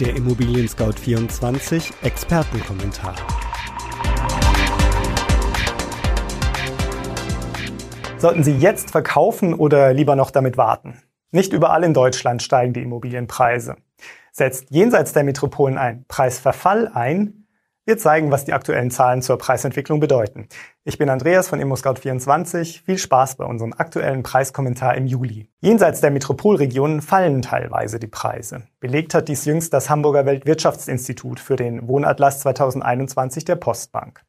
Der Immobilien Scout 24 Expertenkommentar. Sollten Sie jetzt verkaufen oder lieber noch damit warten? Nicht überall in Deutschland steigen die Immobilienpreise. Setzt jenseits der Metropolen ein Preisverfall ein, wir zeigen, was die aktuellen Zahlen zur Preisentwicklung bedeuten. Ich bin Andreas von ImmoScout24. Viel Spaß bei unserem aktuellen Preiskommentar im Juli. Jenseits der Metropolregionen fallen teilweise die Preise. Belegt hat dies jüngst das Hamburger Weltwirtschaftsinstitut für den Wohnatlas 2021 der Postbank.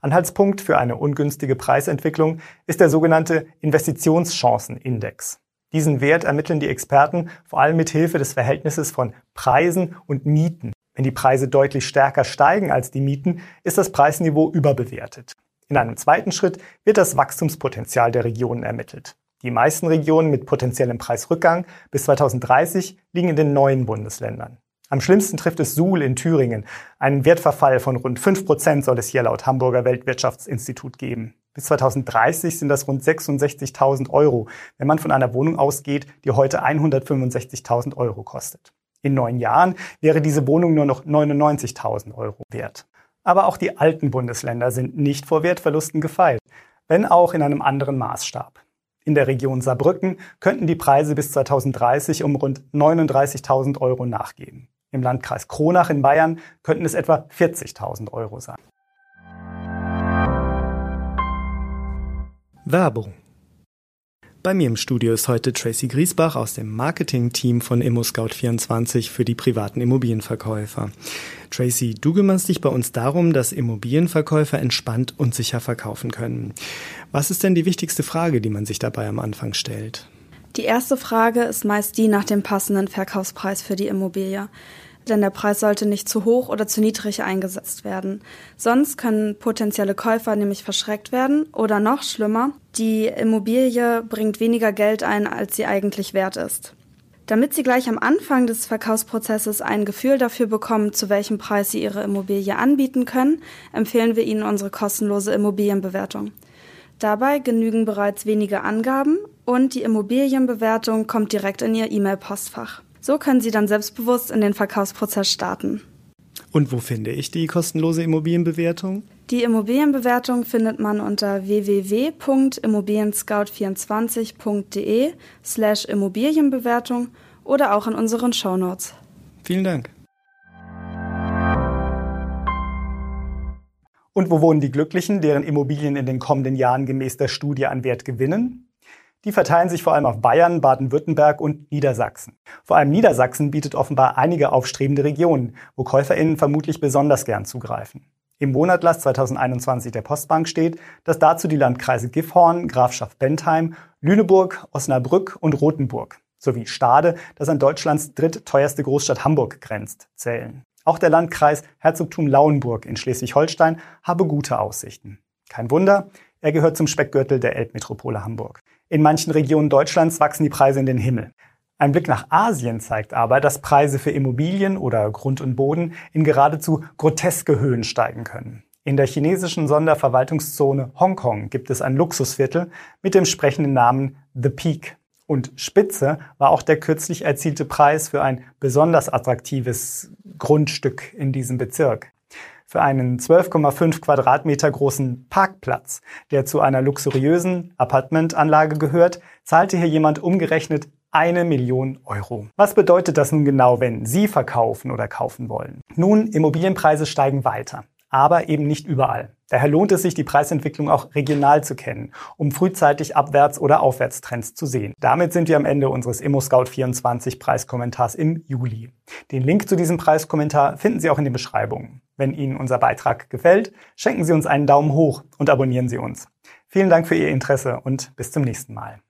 Anhaltspunkt für eine ungünstige Preisentwicklung ist der sogenannte Investitionschancenindex. Diesen Wert ermitteln die Experten vor allem mit Hilfe des Verhältnisses von Preisen und Mieten. Wenn die Preise deutlich stärker steigen als die Mieten, ist das Preisniveau überbewertet. In einem zweiten Schritt wird das Wachstumspotenzial der Regionen ermittelt. Die meisten Regionen mit potenziellem Preisrückgang bis 2030 liegen in den neuen Bundesländern. Am schlimmsten trifft es Suhl in Thüringen. Einen Wertverfall von rund 5 Prozent soll es hier laut Hamburger Weltwirtschaftsinstitut geben. Bis 2030 sind das rund 66.000 Euro, wenn man von einer Wohnung ausgeht, die heute 165.000 Euro kostet. In neun Jahren wäre diese Wohnung nur noch 99.000 Euro wert. Aber auch die alten Bundesländer sind nicht vor Wertverlusten gefeilt, wenn auch in einem anderen Maßstab. In der Region Saarbrücken könnten die Preise bis 2030 um rund 39.000 Euro nachgeben. Im Landkreis Kronach in Bayern könnten es etwa 40.000 Euro sein. Werbung bei mir im Studio ist heute Tracy Griesbach aus dem Marketing-Team von ImmoScout24 für die privaten Immobilienverkäufer. Tracy, du kümmerst dich bei uns darum, dass Immobilienverkäufer entspannt und sicher verkaufen können. Was ist denn die wichtigste Frage, die man sich dabei am Anfang stellt? Die erste Frage ist meist die nach dem passenden Verkaufspreis für die Immobilie denn der Preis sollte nicht zu hoch oder zu niedrig eingesetzt werden. Sonst können potenzielle Käufer nämlich verschreckt werden oder noch schlimmer, die Immobilie bringt weniger Geld ein, als sie eigentlich wert ist. Damit Sie gleich am Anfang des Verkaufsprozesses ein Gefühl dafür bekommen, zu welchem Preis Sie Ihre Immobilie anbieten können, empfehlen wir Ihnen unsere kostenlose Immobilienbewertung. Dabei genügen bereits wenige Angaben und die Immobilienbewertung kommt direkt in Ihr E-Mail-Postfach. So können Sie dann selbstbewusst in den Verkaufsprozess starten. Und wo finde ich die kostenlose Immobilienbewertung? Die Immobilienbewertung findet man unter www.immobilienscout24.de slash Immobilienbewertung oder auch in unseren Shownotes. Vielen Dank. Und wo wohnen die Glücklichen, deren Immobilien in den kommenden Jahren gemäß der Studie an Wert gewinnen? Die verteilen sich vor allem auf Bayern, Baden-Württemberg und Niedersachsen. Vor allem Niedersachsen bietet offenbar einige aufstrebende Regionen, wo KäuferInnen vermutlich besonders gern zugreifen. Im Monatlass 2021 der Postbank steht, dass dazu die Landkreise Gifhorn, Grafschaft Bentheim, Lüneburg, Osnabrück und Rothenburg sowie Stade, das an Deutschlands drittteuerste Großstadt Hamburg grenzt, zählen. Auch der Landkreis Herzogtum Lauenburg in Schleswig-Holstein habe gute Aussichten. Kein Wunder, er gehört zum Speckgürtel der Elbmetropole Hamburg. In manchen Regionen Deutschlands wachsen die Preise in den Himmel. Ein Blick nach Asien zeigt aber, dass Preise für Immobilien oder Grund und Boden in geradezu groteske Höhen steigen können. In der chinesischen Sonderverwaltungszone Hongkong gibt es ein Luxusviertel mit dem sprechenden Namen The Peak. Und Spitze war auch der kürzlich erzielte Preis für ein besonders attraktives Grundstück in diesem Bezirk für einen 12,5 Quadratmeter großen Parkplatz, der zu einer luxuriösen Apartmentanlage gehört, zahlte hier jemand umgerechnet eine Million Euro. Was bedeutet das nun genau, wenn Sie verkaufen oder kaufen wollen? Nun, Immobilienpreise steigen weiter, aber eben nicht überall. Daher lohnt es sich, die Preisentwicklung auch regional zu kennen, um frühzeitig Abwärts- oder Aufwärtstrends zu sehen. Damit sind wir am Ende unseres ImmoScout24 Preiskommentars im Juli. Den Link zu diesem Preiskommentar finden Sie auch in den Beschreibungen. Wenn Ihnen unser Beitrag gefällt, schenken Sie uns einen Daumen hoch und abonnieren Sie uns. Vielen Dank für Ihr Interesse und bis zum nächsten Mal.